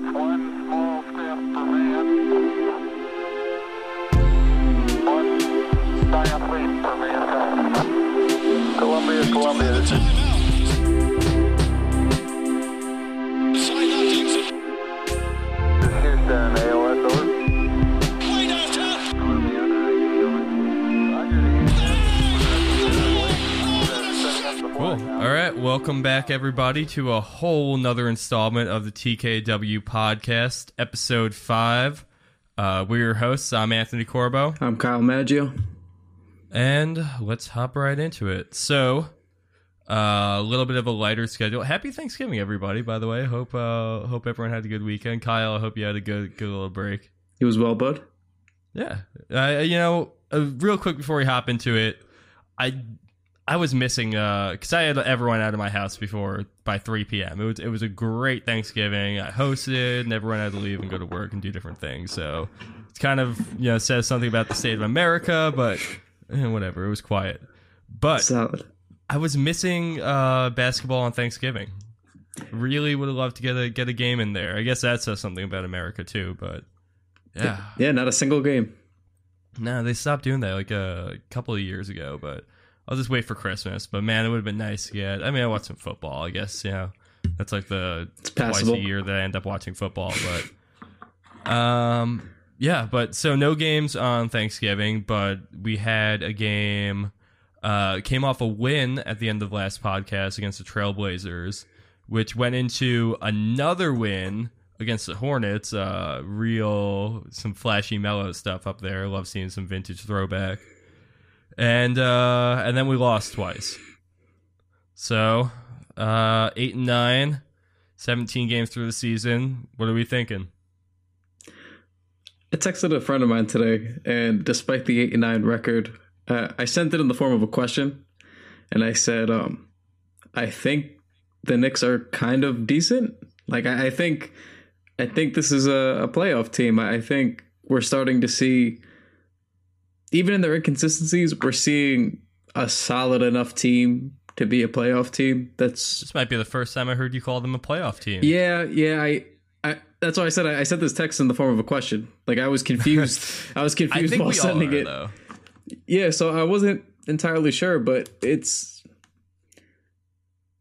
One small step for man, one giant leap for mankind. Columbia, Columbia, All right. Welcome back, everybody, to a whole nother installment of the TKW podcast, episode five. Uh, we're your hosts. I'm Anthony Corbo, I'm Kyle Maggio. and let's hop right into it. So, uh, a little bit of a lighter schedule. Happy Thanksgiving, everybody. By the way, hope uh, hope everyone had a good weekend. Kyle, I hope you had a good good little break. He was well, bud. Yeah. Uh, you know, uh, real quick before we hop into it, I I was missing because I had everyone out of my house before by 3 p.m. It was it was a great Thanksgiving. I hosted, and everyone had to leave and go to work and do different things. So it's kind of you know says something about the state of America, but eh, whatever. It was quiet. But. I was missing uh, basketball on Thanksgiving. Really would have loved to get a get a game in there. I guess that says something about America too. But yeah. Yeah, not a single game. No, they stopped doing that like a couple of years ago, but I'll just wait for Christmas. But man, it would have been nice to get. I mean, I watch some football, I guess. You know, that's like the twice a year that I end up watching football. But, um, yeah. But so no games on Thanksgiving, but we had a game. Uh, came off a win at the end of last podcast against the Trailblazers, which went into another win against the Hornets. Uh, real some flashy Melo stuff up there. Love seeing some vintage throwback. And uh, and then we lost twice. So uh, eight and nine, 17 games through the season. What are we thinking? I texted a friend of mine today, and despite the 8 and 9 record, uh, I sent it in the form of a question. And I said, um, I think the Knicks are kind of decent. Like, I, I think. I think this is a, a playoff team. I think we're starting to see, even in their inconsistencies, we're seeing a solid enough team to be a playoff team. That's This might be the first time I heard you call them a playoff team. Yeah, yeah. I, I that's why I said I, I sent this text in the form of a question. Like I was confused. I was I confused think while sending are, it. though. Yeah, so I wasn't entirely sure, but it's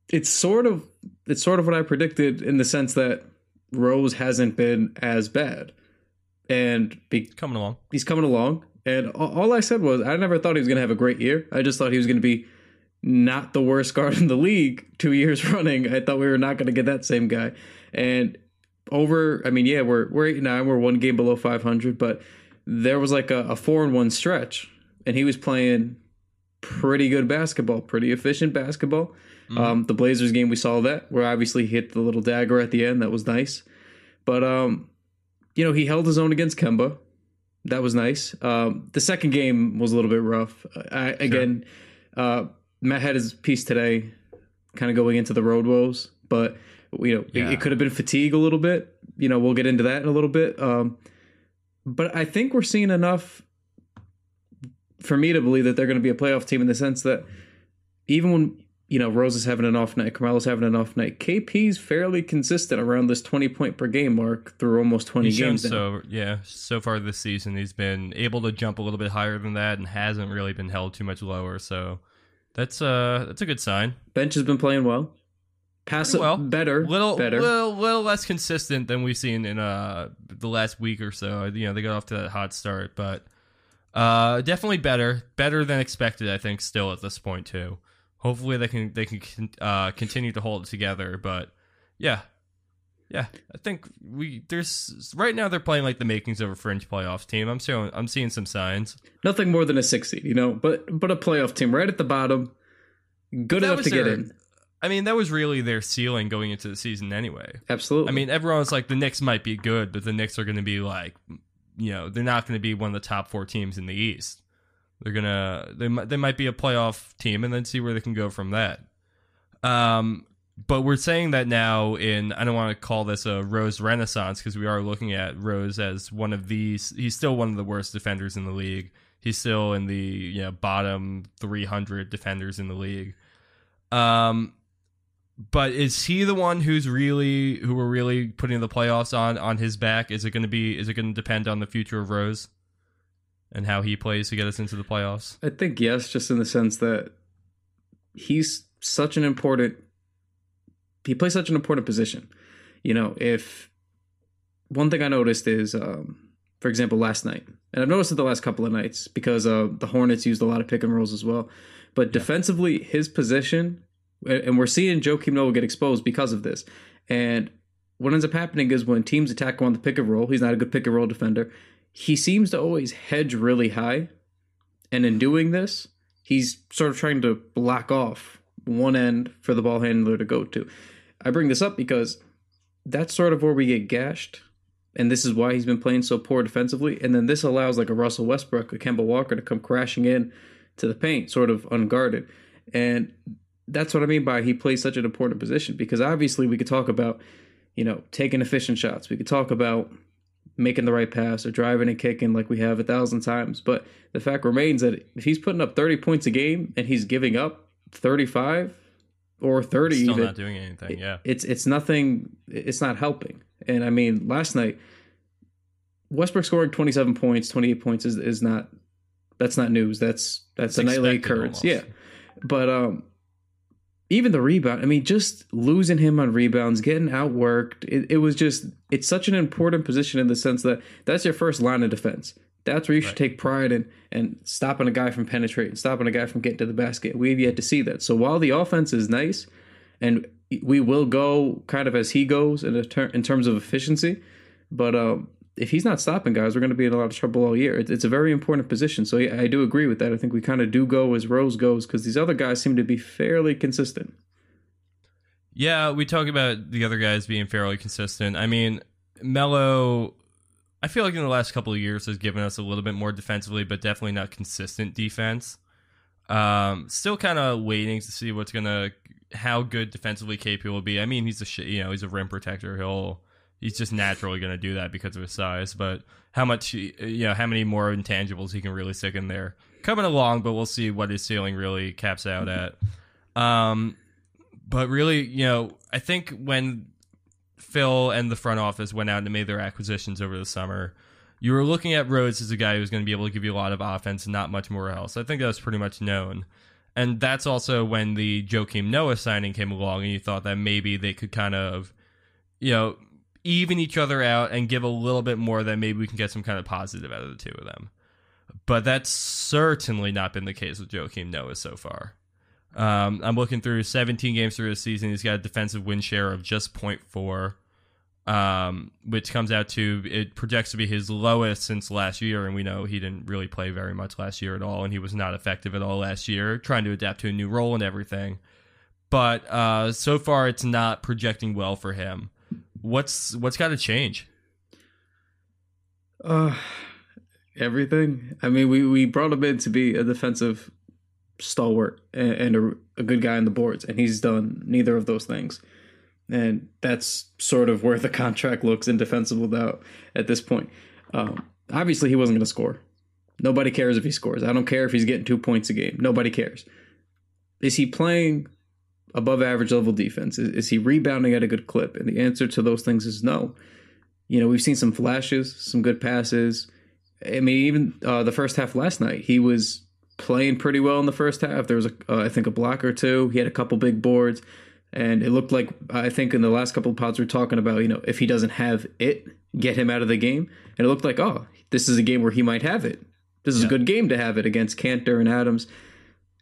it's sort of it's sort of what I predicted in the sense that Rose hasn't been as bad, and be, Coming along. he's coming along. And all, I said was I never thought he was going to have a great year. I just thought he was going to be not the worst guard in the league two years running. I thought we were not going to get that same guy. And over, I mean, yeah, we're we're eight and nine. We're one game below five hundred, but there was like a, a four and one stretch, and he was playing pretty good basketball, pretty efficient basketball. Um, the Blazers game, we saw that where obviously he hit the little dagger at the end. That was nice, but um, you know, he held his own against Kemba. That was nice. Um, the second game was a little bit rough. I, again, uh, Matt had his piece today, kind of going into the road woes, but you know, Yeah. it, it could have been fatigue a little bit. You know, we'll get into that in a little bit. Um, but I think we're seeing enough for me to believe that they're going to be a playoff team in the sense that even when you know Rose is having an off night, Carmelo's having an off night, KP's fairly consistent around this twenty point per game mark through almost twenty He's games. so yeah. So far this season, he's been able to jump a little bit higher than that, and hasn't really been held too much lower. So that's uh that's a good sign. Bench has been playing well. Pass Pretty well. better, Little better. little little less consistent than we've seen in uh the last week or so. You know they got off to that hot start, but uh definitely better, better than expected. I think still at this point too. Hopefully they can they can uh, continue to hold it together. But yeah, yeah, I think we there's right now they're playing like the makings of a fringe playoffs team. I'm seeing I'm seeing some signs. Nothing more than a six seed, you know, but but a playoff team right at the bottom, good enough to get their- in. I mean, that was really their ceiling going into the season anyway. Absolutely. I mean, everyone's like the Knicks might be good, but the Knicks are going to be like, you know, they're not going to be one of the top four teams in the East. They're gonna they might they might be a playoff team and then see where they can go from that. Um, but we're saying that now in I don't want to call this a Rose Renaissance because we are looking at Rose as one of these. He's still one of the worst defenders in the league. He's still in the you know bottom 300 defenders in the league. Um, but is he the one who's really who we're really putting the playoffs on on his back? Is it going to be? Is it going to depend on the future of Rose and how he plays to get us into the playoffs? I think yes, just in the sense that he's such an important. He plays such an important position. You know, if one thing I noticed is, um, for example, last night, and I've noticed it the last couple of nights because uh, the Hornets used a lot of pick and rolls as well. But defensively, his position, and we're seeing Joakim Noah get exposed because of this. And what ends up happening is when teams attack him on the pick and roll, he's not a good pick and roll defender. He seems to always hedge really high. And in doing this, he's sort of trying to block off one end for the ball handler to go to. I bring this up because that's sort of where we get gashed. And this is why he's been playing so poor defensively. And then this allows like a Russell Westbrook, a Kemba Walker to come crashing in to the paint, sort of unguarded. And that's what I mean by he plays such an important position because obviously we could talk about, you know, taking efficient shots. We could talk about making the right pass or driving and kicking like we have a thousand times. But the fact remains that if he's putting up 30 points a game and he's giving up 35 or 30 Still even, not doing anything. Yeah. it's it's nothing it's not helping and i mean last night westbrook scoring 27 points 28 points is, is not that's not news that's that's It's a nightly occurrence almost. yeah but um even the rebound i mean just losing him on rebounds getting outworked it, it was just it's such an important position in the sense that that's your first line of defense that's where you should Right. take pride in and stopping a guy from penetrating stopping a guy from getting to the basket we've yet to see that so while the offense is nice and we will go kind of as he goes in, a ter- in terms of efficiency. But um, if he's not stopping guys, we're going to be in a lot of trouble all year. It's, a very important position. So I do agree with that. I think we kind of do go as Rose goes because these other guys seem to be fairly consistent. Yeah, we talk about the other guys being fairly consistent. I mean, Mello, I feel like in the last couple of years has given us a little bit more defensively, but definitely not consistent defense. Um, still kind of waiting to see what's gonna how good defensively KP will be. I mean, he's a you know he's a rim protector. He'll he's just naturally gonna do that because of his size. But how much you know how many more intangibles he can really stick in there coming along, but we'll see what his ceiling really caps out at. Um, but really, you know, I think when Phil and the front office went out and made their acquisitions over the summer, you were looking at Rose as a guy who's going to be able to give you a lot of offense and not much more else. I think that was pretty much known. And that's also when the Joakim Noah signing came along, and you thought that maybe they could kind of, you know, even each other out and give a little bit more, that maybe we can get some kind of positive out of the two of them. But that's certainly not been the case with Joakim Noah so far. Um, I'm looking through 17 games through the season. He's got a defensive win share of just 0.4, um, which comes out to it projects to be his lowest since last year. And we know he didn't really play very much last year at all, and he was not effective at all last year, trying to adapt to a new role and everything. But uh, so far, it's not projecting well for him. What's what's got to change? Uh, everything. I mean, we, we brought him in to be a defensive stalwart and, and a, a good guy on the boards, and he's done neither of those things. And that's sort of where the contract looks in indefensible now at this point. Um, obviously, he wasn't going to score. Nobody cares if he scores. I don't care if he's getting two points a game. Nobody cares. Is he playing above average level defense? Is, is he rebounding at a good clip? And the answer to those things is no. You know, we've seen some flashes, some good passes. I mean, even uh, the first half last night, he was playing pretty well in the first half. There was, a, uh, I think, a block or two. He had a couple big boards, and it looked like I think in the last couple of pods we are talking about, you know, if he doesn't have it, get him out of the game. And it looked like, oh, this is a game where he might have it. This is a good game to have it against Kanter and Adams.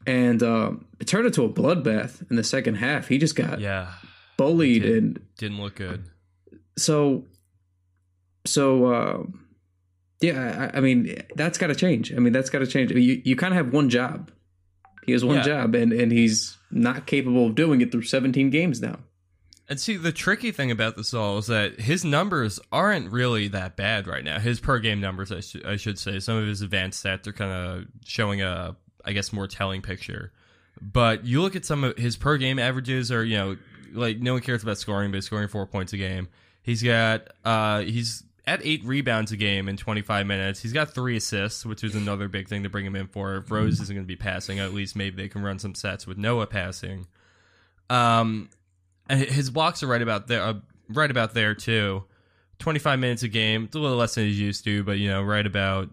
And um, it turned into a bloodbath in the second half. He just got Yeah, bullied did. and didn't look good. so so um yeah I, I mean that's got to change i mean that's got to change you, you kind of have one job he has one Yeah. job and and he's not capable of doing it through 17 games now And see, the tricky thing about this all is that his numbers aren't really that bad right now. His per game numbers, I, sh- I should say. Some of his advanced stats are kind of showing a, I guess, more telling picture. But you look at some of his per game averages, are you know, like no one cares about scoring, but scoring four points a game. He's got, uh, he's at eight rebounds a game in 25 minutes. He's got three assists, which is another big thing to bring him in for. If Rose isn't going to be passing, at least maybe they can run some sets with Noah passing. Um, his blocks are right about there, uh, right about there too. Twenty five minutes a game. It's a little less than he's used to, but you know, right about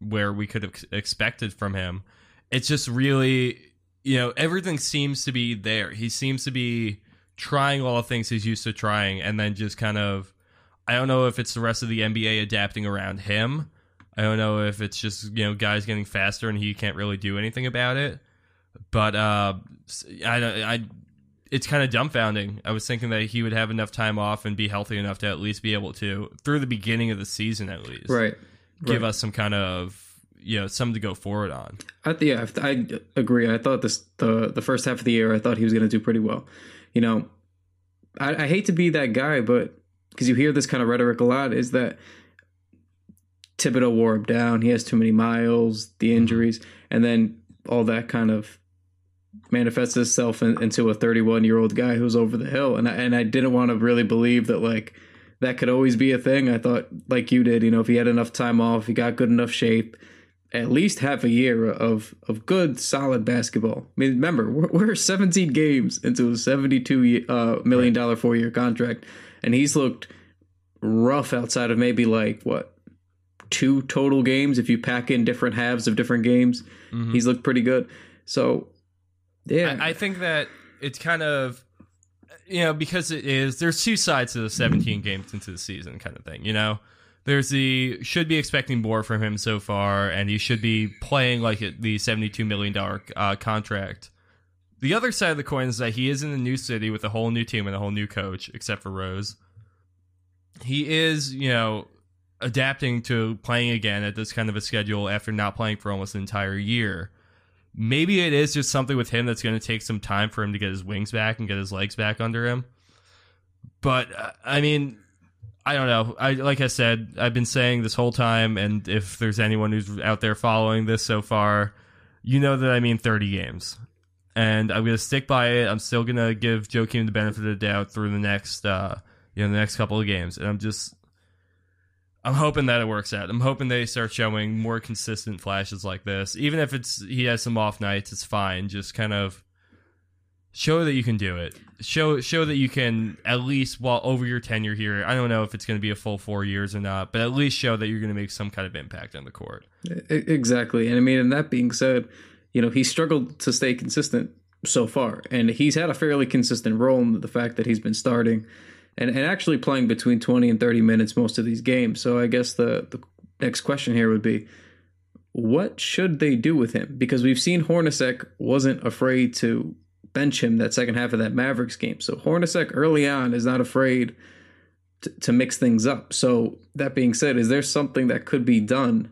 where we could have expected from him. It's just really, you know, everything seems to be there. He seems to be trying all the things he's used to trying, and then just kind of. I don't know if it's the rest of the NBA adapting around him. I don't know if it's just you know guys getting faster and he can't really do anything about it. But uh, I, I it's kind of dumbfounding. I was thinking that he would have enough time off and be healthy enough to at least be able to through the beginning of the season at least Right. give right. us some kind of you know something to go forward on. I yeah, I agree. I thought this the the first half of the year, I thought he was going to do pretty well. You know, I, I hate to be that guy, but because you hear this kind of rhetoric a lot, is that Thibodeau wore him down. He has too many miles, the mm-hmm. injuries, and then all that kind of manifests itself in, into a 31 year old guy who's over the hill. And I, and I didn't want to really believe that like that could always be a thing. I thought like you did, you know, if he had enough time off, he got good enough shape, at least half a year of of good solid basketball. I mean, remember we're, we're 17 games into a 72 uh, million dollar four year contract, and he's looked rough outside of maybe like what two total games if you pack in different halves of different games. He's looked pretty good. So yeah, I, I think that it's kind of you know because it is there's two sides to the 17 games into the season kind of thing. You know, there's the should be expecting more from him so far, and he should be playing like the 72 million dollar uh, contract. The other side of the coin is that he is in a new city with a whole new team and a whole new coach, except for Rose. He is, you know, adapting to playing again at this kind of a schedule after not playing for almost an entire year. Maybe it is just something with him that's going to take some time for him to get his wings back and get his legs back under him. But uh, I mean, I don't know. I like I said, I've been saying this whole time, and if there's anyone who's out there following this so far, you know that I mean 30 games, and I'm gonna stick by it. I'm still gonna give Joakim the benefit of the doubt through the next, uh, you know, the next couple of games, and I'm just, I'm hoping that it works out. I'm hoping they start showing more consistent flashes like this, even if it's he has some off nights. It's fine. Just kind of show that you can do it. Show show that you can at least while over your tenure here. I don't know if it's going to be a full four years or not, but at least show that you're going to make some kind of impact on the court. Exactly. And I mean, and that being said, you know, he struggled to stay consistent so far. And he's had a fairly consistent role in the fact that he's been starting and, and actually playing between 20 and 30 minutes most of these games. So I guess the, the next question here would be what should they do with him? Because we've seen Hornacek wasn't afraid to bench him that second half of that Mavericks game. So Hornacek early on is not afraid to, to mix things up. So that being said, is there something that could be done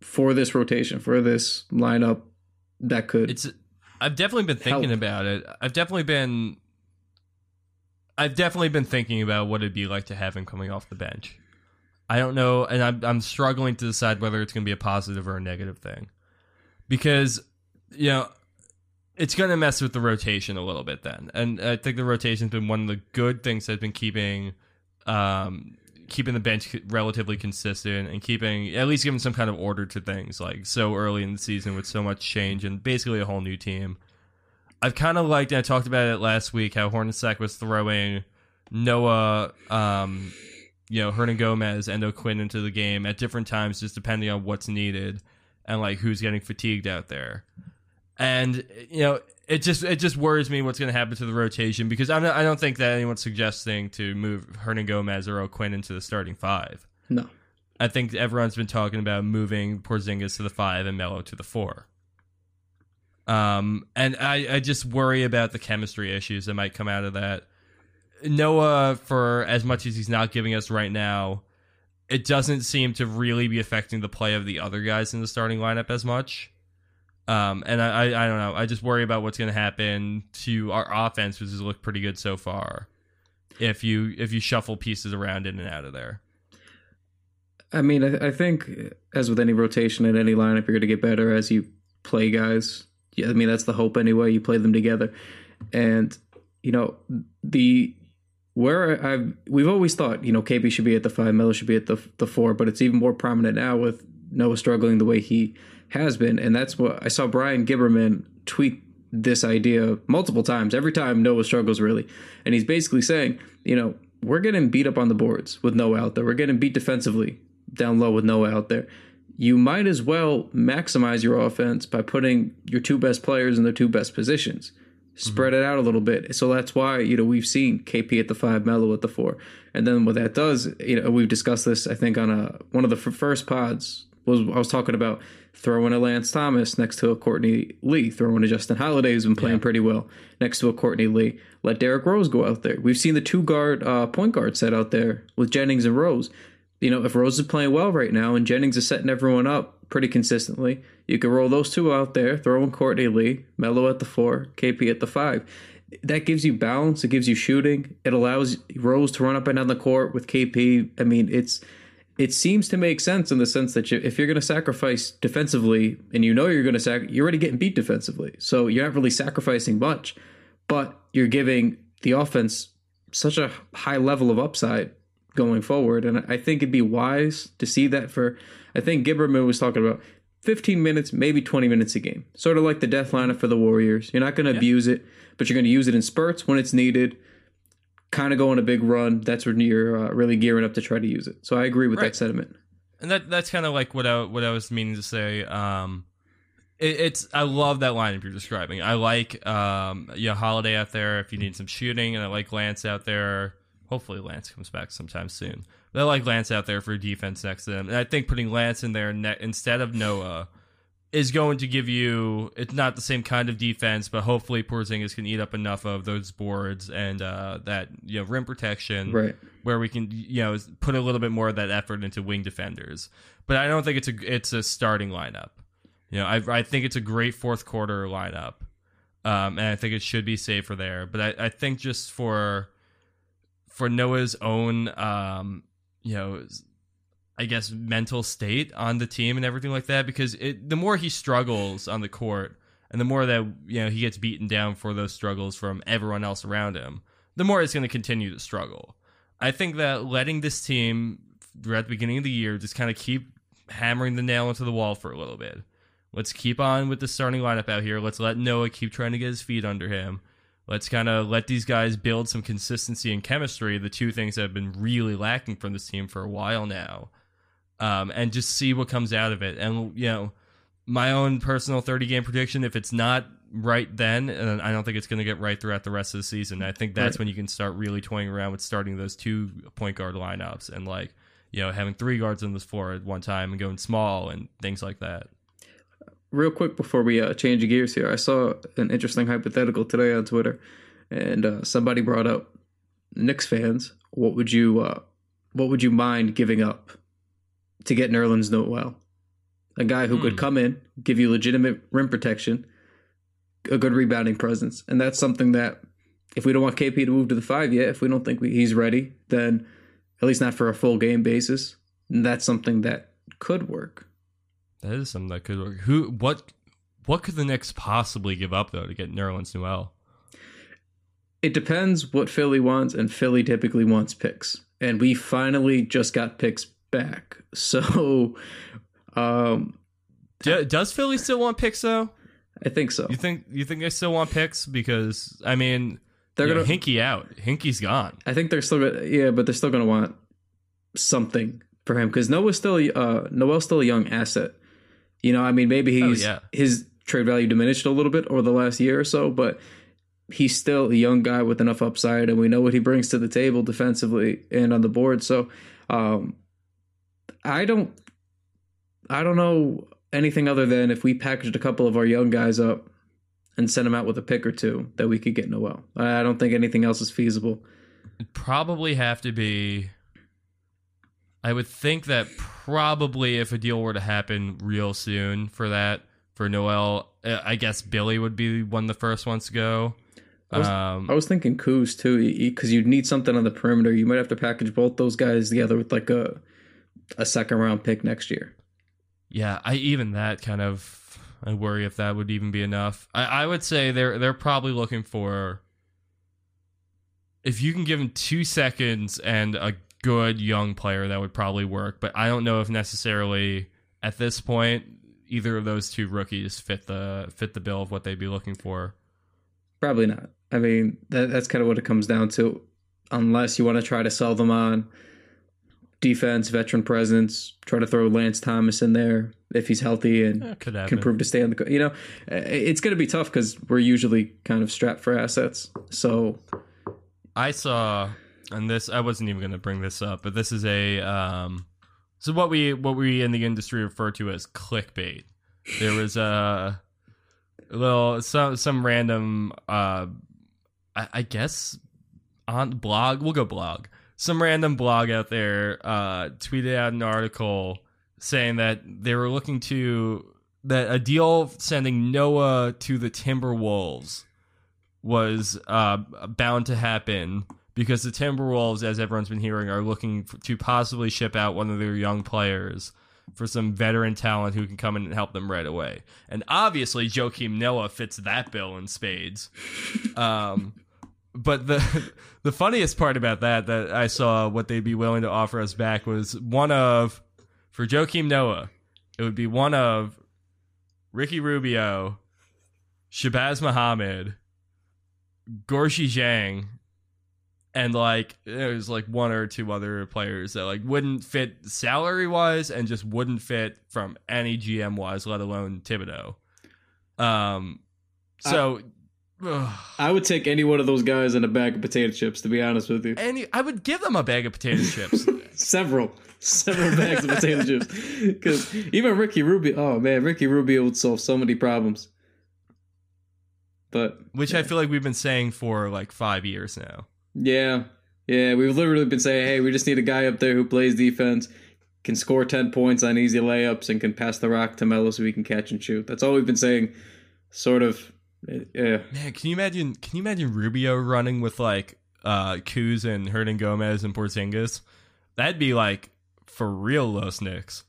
for this rotation, for this lineup that could It's I've definitely been thinking Help. about it. I've definitely been I've definitely been thinking about what it'd be like to have him coming off the bench. I don't know, and I'm I'm struggling to decide whether it's going to be a positive or a negative thing, because you know it's going to mess with the rotation a little bit then, and I think the rotation's been one of the good things that's been keeping um keeping the bench relatively consistent and keeping at least giving some kind of order to things like so early in the season with so much change and basically a whole new team. I've kind of liked, and I talked about it last week, how Hornacek was throwing Noah, um, you know, Hernangomez and O'Quinn into the game at different times, just depending on what's needed and like who's getting fatigued out there. And you know, it just it just worries me what's going to happen to the rotation because I'm not, I don't think that anyone's suggesting to move Hernangomez or O'Quinn into the starting five. no. I think everyone's been talking about moving Porzingis to the five and Melo to the four. Um, and I, I just worry about the chemistry issues that might come out of that. Noah, for as much as he's not giving us right now, it doesn't seem to really be affecting the play of the other guys in the starting lineup as much. Um, and I, I, I don't know. I just worry about what's going to happen to our offense, which has looked pretty good so far. If you if you shuffle pieces around in and out of there. I mean, I, I think as with any rotation in any lineup, you're going to get better as you play guys. Yeah, I mean, that's the hope anyway. You play them together, and you know the where I've we've always thought you know KP should be at the five, Melo should be at the the four, but it's even more prominent now with Noah struggling the way he has been, and that's what I saw Bryan Gibberman tweet this idea multiple times. Every time Noah struggles really, and he's basically saying, you know, we're getting beat up on the boards with Noah out there. We're getting beat defensively down low with Noah out there. You might as well maximize your offense by putting your two best players in their two best positions. Spread it out a little bit. So that's why, you know, we've seen KP at the five, Melo at the four. And then what that does, you know, we've discussed this, I think, on a one of the f- first pods was I was talking about throwing a Lance Thomas next to a Courtney Lee, throwing a Justin Holiday who's been playing pretty well next to a Courtney Lee. Let Derrick Rose go out there. We've seen the two guard uh, point guard set out there with Jennings and Rose. You know, if Rose is playing well right now and Jennings is setting everyone up pretty consistently, you could roll those two out there, throw in Courtney Lee, Melo at the four, KP at the five. That gives you balance. It gives you shooting. It allows Rose to run up and down the court with KP. I mean, it's it seems to make sense in the sense that you, if you're going to sacrifice defensively and you know you're going to sac, you're already getting beat defensively, so you're not really sacrificing much, but you're giving the offense such a high level of upside going forward, and I think it'd be wise to see that for. I think Gibberman was talking about 15 minutes, maybe 20 minutes a game, sort of like the death lineup for the Warriors. You're not going to abuse it, but you're going to use it in spurts when it's needed kind of go on a big run, that's when you're uh, really gearing up to try to use it. So I agree with Right. that sentiment. and that that's kind of like what I what I was meaning to say. Um, it, it's I love that lineup you're describing. I like um, yeah, Holiday out there if you need some shooting, and I like Lance out there. Hopefully, Lance comes back sometime soon. But I like Lance out there for defense next to them, and I think putting Lance in there ne- instead of Noah is going to give you. It's not the same kind of defense, but hopefully Porzingis can eat up enough of those boards and uh, that you know rim protection Right. where we can you know put a little bit more of that effort into wing defenders. But I don't think it's a it's a starting lineup. You know, I I think it's a great fourth quarter lineup, um, and I think it should be safer there. But I, I think just for for Noah's own um, you know I guess mental state on the team and everything like that because it, the more he struggles on the court and the more that you know he gets beaten down for those struggles from everyone else around him, the more it's going to continue to struggle. I think that letting this team throughout the beginning of the year just kind of keep hammering the nail into the wall for a little bit. Let's keep on with the starting lineup out here. Let's let Noah keep trying to get his feet under him. Let's kind of let these guys build some consistency and chemistry, the two things that have been really lacking from this team for a while now. Um, and just see what comes out of it. And, you know, my own personal 30 game prediction, if it's not right then, and I don't think it's going to get right throughout the rest of the season, I think that's Right. when you can start really toying around with starting those two point guard lineups and, like, you know, having three guards on this floor at one time and going small and things like that. Real quick before we uh, change gears here, I saw an interesting hypothetical today on Twitter, and uh, somebody brought up Knicks fans. What would you uh, What would you mind giving up to get Nerlens Noel? A guy who could Hmm. come in, give you legitimate rim protection, a good rebounding presence, and that's something that if we don't want KP to move to the five yet, if we don't think we, he's ready, then at least not for a full game basis, that's something that could work. That is something that could work. Who, what, what could the Knicks possibly give up, though, to get Nerlens Noel? It depends what Philly wants, and Philly typically wants picks. And we finally just got picks back. So um Do, does Philly still want picks, though? I think so. You think you think they still want picks? Because I mean, They're gonna Hinkie out. Hinkie's gone. I think they're still gonna yeah, but they're still gonna want something for him because Noah's still uh Noel's still a young asset. You know, I mean maybe he's Oh, yeah. his trade value diminished a little bit over the last year or so, but he's still a young guy with enough upside and we know what he brings to the table defensively and on the board. So um I don't I don't know anything other than if we packaged a couple of our young guys up and sent them out with a pick or two that we could get Noel. I don't think anything else is feasible. It'd probably have to be. I would think that probably if a deal were to happen real soon for that for Noel, uh, I guess Willy would be one of the first ones to go. I was- um, I was thinking Kuz too, because you'd need something on the perimeter. You might have to package both those guys together with like a a second round pick next year. Yeah, I even that kind of I worry if that would even be enough. I, I would say they're they're probably looking for if you can give them two seconds and a good young player that would probably work. But I don't know if necessarily at this point either of those two rookies fit the fit the bill of what they'd be looking for. Probably not. I mean, that, that's kind of what it comes down to. Unless you want to try to sell them on defense, veteran presence, try to throw Lance Thomas in there if he's healthy and can happen. prove to stay on the. You know, uh, it's going to be tough because we're usually kind of strapped for assets. So I saw, and this I wasn't even going to bring this up, but this is a um, so what we what we in the industry refer to as clickbait. There was a, little some some random uh, I, I guess on blog we'll go blog some random blog out there uh tweeted out an article saying that they were looking to that a deal sending Noah to the Timberwolves was uh, bound to happen because the Timberwolves, as everyone's been hearing, are looking f to possibly ship out one of their young players for some veteran talent who can come in and help them right away. And obviously, Joakim Noah fits that bill in spades. Um, but the the funniest part about that that I saw what they'd be willing to offer us back was one of for Joakim Noah, it would be one of Ricky Rubio, Shabazz Muhammad, Gorgui Dieng, and like there's like one or two other players that like wouldn't fit salary wise and just wouldn't fit from any GM wise, let alone Thibodeau. Um, so. Ugh. I would take any one of those guys in a bag of potato chips. To be honest with you, any I would give them a bag of potato chips. several, several bags of potato chips. Because even Ricky Rubio, oh man, Ricky Rubio would solve so many problems. But which I feel like we've been saying for like five years now. Yeah. Yeah, we've literally been saying, hey, we just need a guy up there who plays defense, can score 10 points on easy layups, and can pass the rock to Melo so he can catch and shoot. That's all we've been saying, sort of. Yeah. Man, can you imagine? Can you imagine Rubio running with like uh Kuz and Hernangomez and Porzingis? That'd be like for real Los Knicks.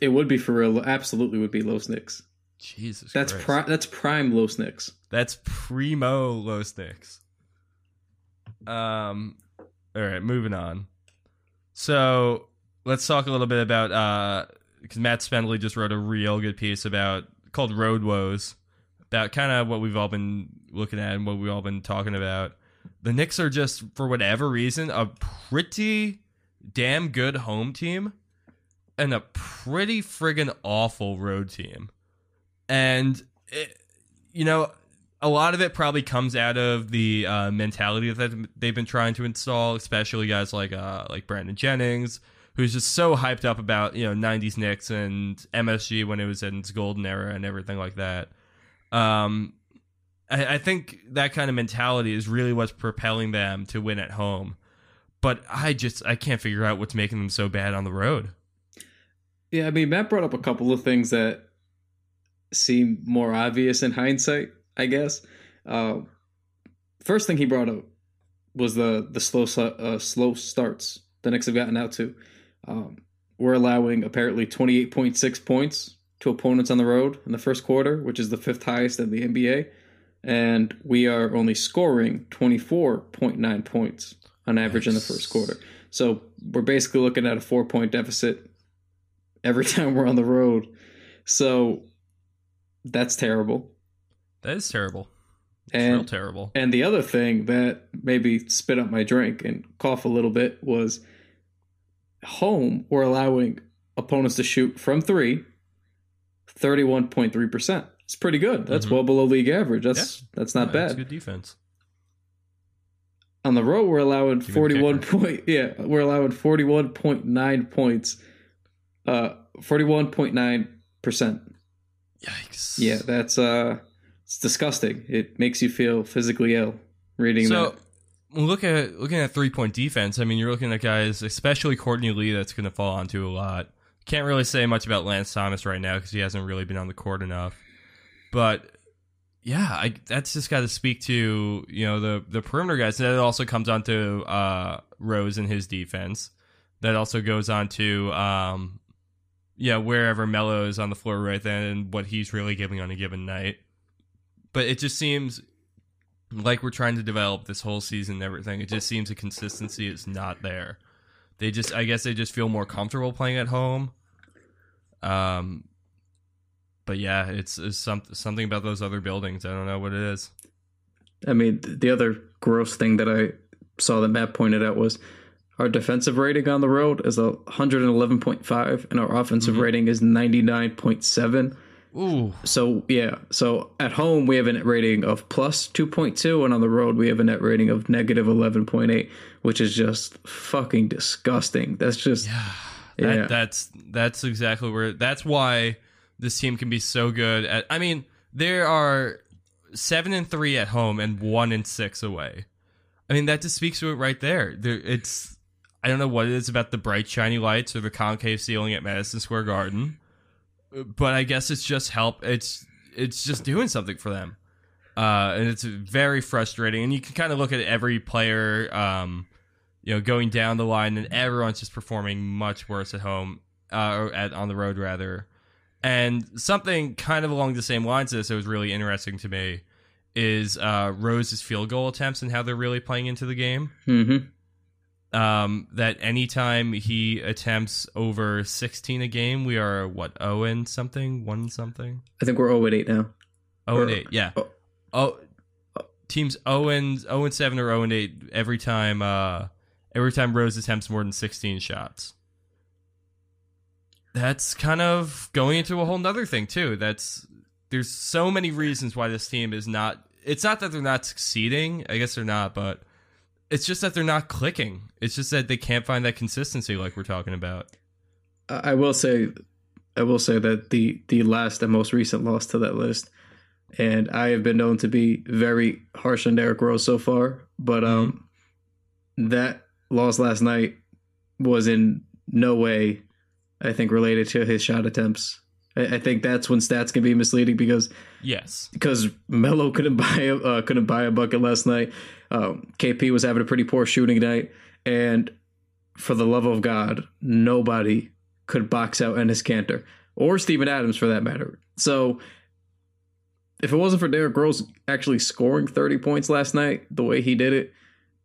It would be for real. Absolutely would be Los Knicks. Jesus, That's Christ. pri- that's prime Los Knicks. That's primo Los Knicks. Um, all right, moving on. So let's talk a little bit about uh, because Matt Spendley just wrote a real good piece about called Road Woes about kind of what we've all been looking at and what we've all been talking about. The Knicks are just for whatever reason a pretty damn good home team and a pretty friggin' awful road team. And it, you know, a lot of it probably comes out of the uh, mentality that they've been trying to install, especially guys like uh, like Brandon Jennings, who's just so hyped up about you know '90s Knicks and MSG when it was in its golden era and everything like that. Um, I, I think that kind of mentality is really what's propelling them to win at home. But I just I can't figure out what's making them so bad on the road. Yeah, I mean, Matt brought up a couple of things that seem more obvious in hindsight, I guess. Uh, first thing he brought up was the the slow uh, slow starts the Knicks have gotten out to. Um, we're allowing apparently 28.6 points to opponents on the road in the first quarter, which is the fifth highest in the NBA. And we are only scoring 24.9 points on average in the first quarter. So we're basically looking at a four point deficit every time we're on the road. So that's terrible. That is terrible. It's real terrible. and the other thing that maybe spit up my drink and cough a little bit was home we're allowing opponents to shoot from three 31.3%. It's pretty good. That's Mhm. well below league average. That's that's not Yeah, bad. good defense. On the road we're allowing the 41 point yeah, we're allowing 41.9 points. Uh 41.9%. Yikes. Yeah, that's uh it's disgusting. It makes you feel physically ill reading So that. look at looking at three point defense. I mean, you're looking at guys, especially Courtney Lee, that's going to fall onto a lot. Can't really say much about Lance Thomas right now because he hasn't really been on the court enough. But yeah, I, that's just got to speak to you know the the perimeter guys. And that also comes on to uh, Rose and his defense. That also goes on to um, yeah wherever Melo is on the floor right then and what he's really giving on a given night. But it just seems like we're trying to develop this whole season and everything. It just seems the consistency is not there. They just, I guess, they just feel more comfortable playing at home. Um, but yeah, it's, it's some, something about those other buildings. I don't know what it is. I mean, the other gross thing that I saw that Matt pointed out was our defensive rating on the road is a 111.5 and our offensive rating is 99.7. Ooh, So, yeah. So at home, we have a net rating of plus 2.2, and on the road, we have a net rating of negative 11.8, which is just fucking disgusting. That's just. That, Yeah. that's that's exactly where. That's why this team can be so good at. I mean, there are seven and three at home and one and six away. I mean, that just speaks to it right there. There, it's. I don't know what it is about the bright, shiny lights or the concave ceiling at Madison Square Garden, but I guess it's just help. It's it's just doing something for them, uh, and it's very frustrating. And you can kind of look at every player, um, you know, going down the line, and everyone's just performing much worse at home, uh, or at on the road rather. And something kind of along the same lines of this that was really interesting to me is uh, Rose's field goal attempts and how they're really playing into the game hmm um, that anytime he attempts over 16 a game, we are what 0 and something, 1 something, I think we're 0 at 8 now. 0 and 8. Yeah. oh. Oh, teams 0 and 0 and 7 or 0 and 8 every time. Uh, every time Rose attempts more than 16 shots. That's kind of going into a whole nother thing too. That's there's so many reasons why this team is not. It's not that they're not succeeding. I guess they're not, but it's just that they're not clicking. It's just that they can't find that consistency, like we're talking about. I will say, I will say that the the last and most recent loss to that list, and I have been known to be very harsh on Derrick Rose so far, but um, that loss last night was in no way, I think, related to his shot attempts. I, I think that's when stats can be misleading because Yes. because Melo couldn't buy a uh, couldn't buy a bucket last night. Um, KP was having a pretty poor shooting night, and for the love of God, nobody could box out Enes Kanter or Steven Adams for that matter. So, if it wasn't for Derrick Rose actually scoring thirty points last night, the way he did it,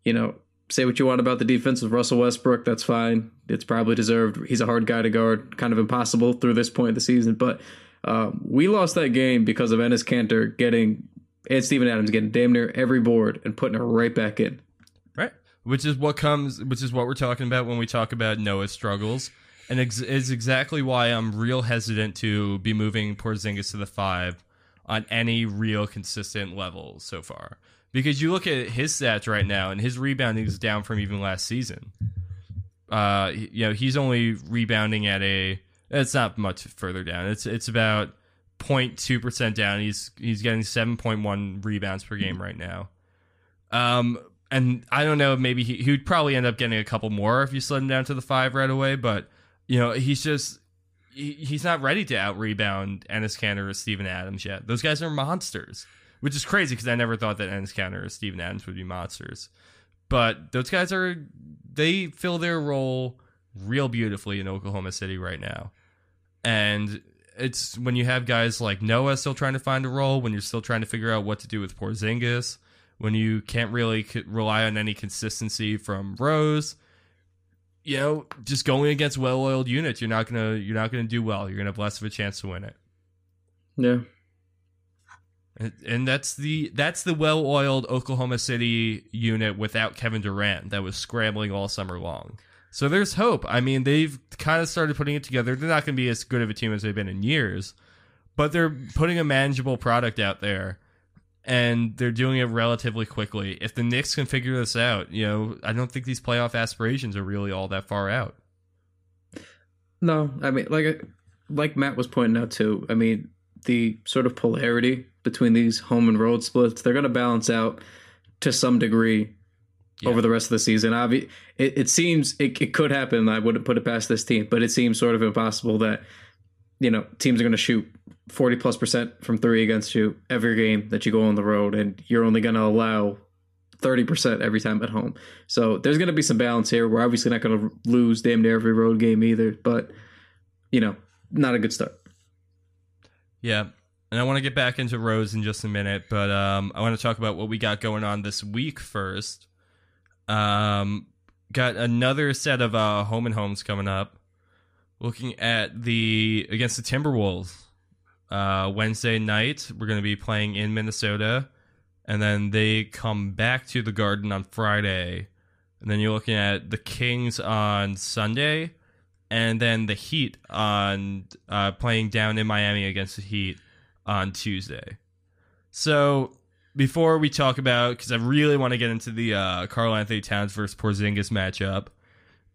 you know, say what you want about the defense of Russell Westbrook, that's fine. It's probably deserved. He's a hard guy to guard, kind of impossible through this point of the season, but. Um, we lost that game because of Enes Kanter getting and Steven Adams getting damn near every board and putting it right back in. Right. Which is what comes, which is what we're talking about when we talk about Noah's struggles. And ex- is exactly why I'm real hesitant to be moving Porzingis to the five on any real consistent level so far. Because you look at his stats right now, and his rebounding is down from even last season. Uh, you know, he's only rebounding at a. It's not much further down. It's it's about 0.2 percent down. He's he's getting 7.1 rebounds per game right now. Um, and I don't know, maybe he, he would probably end up getting a couple more if you slid him down to the five right away. But you know, he's just he, he's not ready to out rebound Enes Kanter or Steven Adams yet. Those guys are monsters, which is crazy because I never thought that Enes Kanter or Steven Adams would be monsters. But those guys are they fill their role real beautifully in Oklahoma City right now. And it's when you have guys like Noah still trying to find a role, when you're still trying to figure out what to do with Porzingis, when you can't really rely on any consistency from Rose, you know, just going against well-oiled units, you're not gonna you're not gonna do well. You're gonna have less of a chance to win it. Yeah. And- that's the that's the well-oiled Oklahoma City unit without Kevin Durant that was scrambling all summer long. So there's hope. I mean, they've kind of started putting it together. They're not going to be as good of a team as they've been in years, but they're putting a manageable product out there, and they're doing it relatively quickly. If the Knicks can figure this out, you know, I don't think these playoff aspirations are really all that far out. No, I mean, like like Matt was pointing out too. I mean, the sort of polarity between these home and road splits, they're going to balance out to some degree Yeah. over the rest of the season. Obvi- it, it seems it, it could happen. I wouldn't put it past this team, but it seems sort of impossible that you know teams are going to shoot forty plus percent from three against you every game that you go on the road, and you're only going to allow. 30% every time at home. So there's going to be some balance here. We're obviously not going to lose damn near every road game either, but you know, not a good start. Yeah. And I want to get back into Rose in just a minute, but um, I want to talk about what we got going on this week first. Um, got another set of uh, home and homes coming up. Looking at the against the Timberwolves uh, Wednesday night, we're going to be playing in Minnesota. and then they come back to the Garden on Friday, and then you're looking at the Kings on Sunday, and then the Heat on uh, playing down in Miami against the Heat on Tuesday. So before we talk about, because I really want to get into the uh, Karl Anthony Towns versus Porzingis matchup,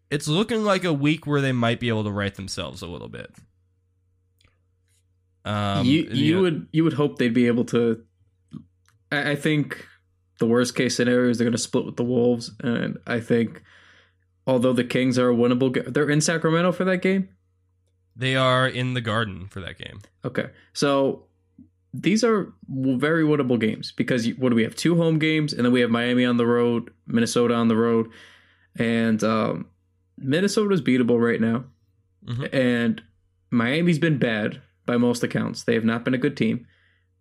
it's looking like a week where they might be able to right themselves a little bit. Um, you and, you know- would you would hope they'd be able to. I, I think the worst case scenario is they're going to split with the Wolves, and I think although the Kings are a winnable, ga- they're in Sacramento for that game. they are in the Garden for that game. Okay, so these are very winnable games because what do we have? Two home games, and then we have Miami on the road, Minnesota on the road, and um, Minnesota's beatable right now, Mhm. and Miami's been bad by most accounts. They have not been a good team.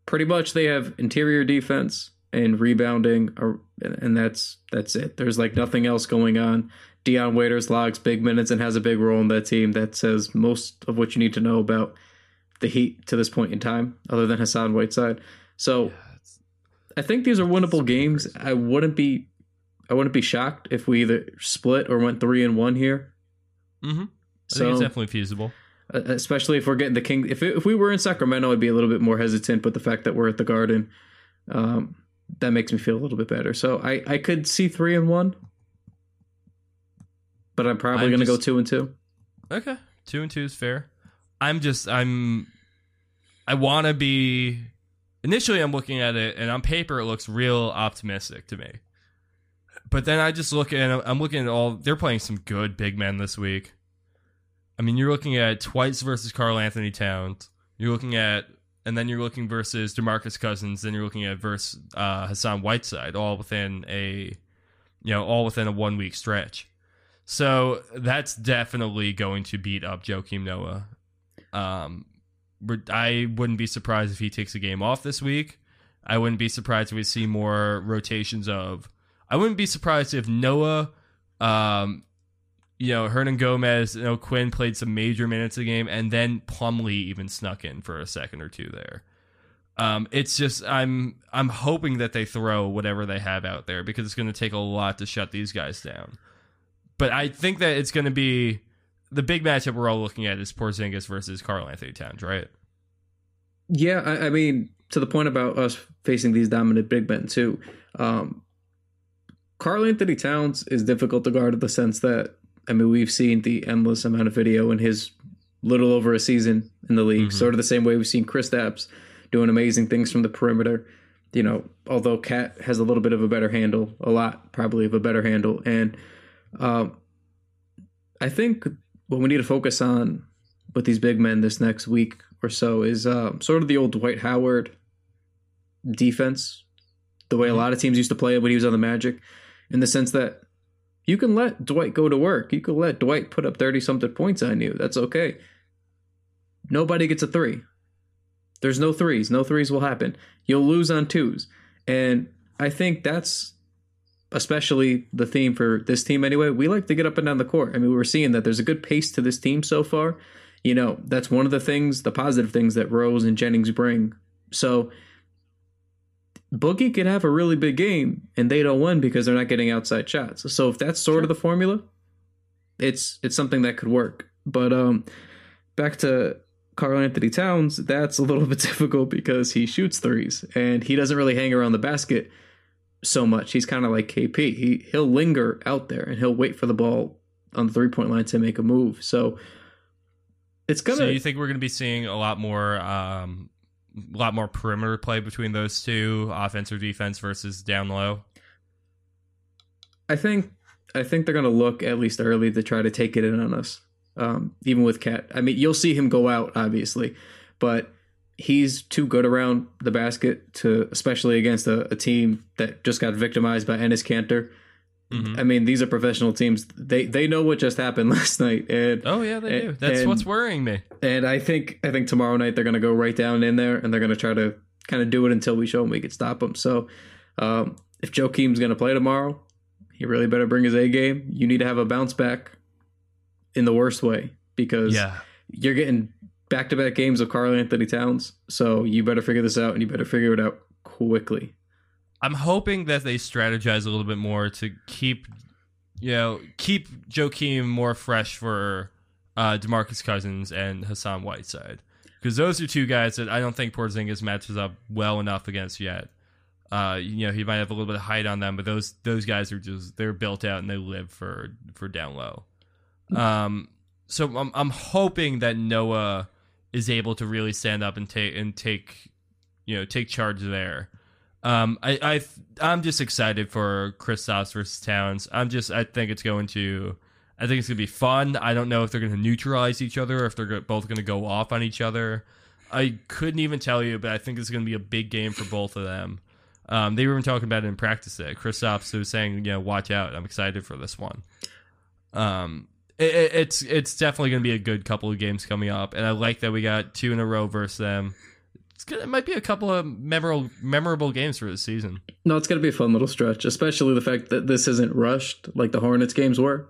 Pretty much, they have interior defense and rebounding, or, and that's that's it. There's like nothing else going on. Dion Waiters logs big minutes and has a big role in that team. That says most of what you need to know about the Heat to this point in time, other than Hassan Whiteside. So I think these are winnable games. I wouldn't be I wouldn't be shocked if we either split or went three and one here. Mm-hmm. I think So it's definitely feasible. uh, especially if we're getting the King, if it, if we were in Sacramento, I'd be a little bit more hesitant. But the fact that we're at the Garden, um, that makes me feel a little bit better. So I I could see three and one, but I'm probably I'm going to go two and two. Okay, two and two is fair. I'm just I'm I want to be. Initially, I'm looking at it, and on paper, it looks real optimistic to me. But then I just look at I'm looking at all they're playing some good big men this week. I mean, you're looking at Twice versus Karl Anthony Towns. You're looking at and then you're looking versus Demarcus Cousins. Then you're looking at versus uh, Hassan Whiteside, all within a you know all within a one week stretch. So that's definitely going to beat up Joakim Noah. Um, I wouldn't be surprised if he takes a game off this week. I wouldn't be surprised if we see more rotations of. I wouldn't be surprised if Noah, um, you know, Hernangomez, you know, Quinn played some major minutes of the game, and then Plumlee even snuck in for a second or two there. Um, it's just I'm I'm hoping that they throw whatever they have out there because it's going to take a lot to shut these guys down. But I think that it's going to be the big matchup we're all looking at is Porzingis versus Karl Anthony Towns, right? Yeah, I, I mean, to the point about us facing these dominant big men too. Um, Karl Anthony Towns is difficult to guard in the sense that I mean we've seen the endless amount of video in his little over a season in the league, Mhm. sort of the same way we've seen Kristaps doing amazing things from the perimeter. You know, although KAT has a little bit of a better handle, a lot probably of a better handle, and um, I think what we need to focus on with these big men this next week or so is um, sort of the old Dwight Howard defense, the way a Mhm. lot of teams used to play it when he was on the Magic, in the sense that you can let Dwight go to work. You can let Dwight put up 30 something points on you. That's okay. Nobody gets a three. There's no threes. No threes will happen. You'll lose on twos. And I think that's especially the theme for this team anyway. We like to get up and down the court. I mean, we're seeing that there's a good pace to this team so far. You know, that's one of the things, the positive things that Rose and Jennings bring. So Boogie could have a really big game and they don't win because they're not getting outside shots. So if that's sort of the formula, it's it's something that could work. But um back to Karl Anthony Towns, that's a little bit difficult because he shoots threes and he doesn't really hang around the basket so much. He's kind of like KP. He he'll linger out there and he'll wait for the ball on the three point line to make a move. So it's gonna. So you think we're going to be seeing a lot more, um, a lot more perimeter play between those two, offense or defense versus down low? I think I think they're gonna look at least early to try to take it in on us. Um, even with KAT, I mean, you'll see him go out obviously, but he's too good around the basket to, especially against a, a team that just got victimized by Enes Kanter. Mhm. I mean, these are professional teams. They they know what just happened last night, and Oh yeah, they do. That's and- what's worrying me. and I think I think tomorrow night they're going to go right down in there and they're going to try to kind of do it until we show them we can stop them. So um, if Joakim's going to play tomorrow, he really better bring his A game. You need to have a bounce back in the worst way because Yeah, you're getting back to back games of Karl Anthony Towns. So you better figure this out and you better figure it out quickly. I'm hoping that they strategize a little bit more to keep, you know, keep Joakim more fresh for uh, Demarcus Cousins and Hassan Whiteside because those are two guys that I don't think Porzingis matches up well enough against yet. Uh, you know, he might have a little bit of height on them, but those those guys are just they're built out and they live for for down low. Um, so I'm I'm hoping that Noah is able to really stand up and take and take you know take charge there. Um, I I I'm just excited for Kristaps versus Towns. I'm just I think it's going to I think it's gonna be fun. I don't know if they're gonna neutralize each other or if they're both gonna go off on each other. I couldn't even tell you, but I think it's gonna be a big game for both of them. Um, they were even talking about it in practice today. Kristaps was saying, you know, watch out. I'm excited for this one. Um, it, it- it's it's definitely going to be a good couple of games coming up, and I like that we got two in a row versus them. It might be a couple of memorable memorable games for the season. No, it's going to be a fun little stretch, especially the fact that this isn't rushed like the Hornets games were.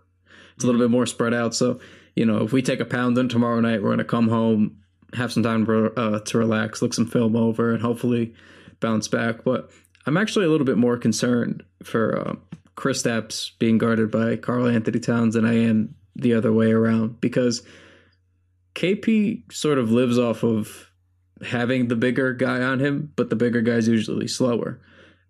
It's a little bit more spread out. So, you know, if we take a pound pounding tomorrow night, we're going to come home, have some time to, uh, to relax, look some film over, and hopefully bounce back. But I'm actually a little bit more concerned for uh, Kristaps being guarded by Karl Anthony Towns than I am the other way around because KP sort of lives off of having the bigger guy on him, but the bigger guy's usually slower.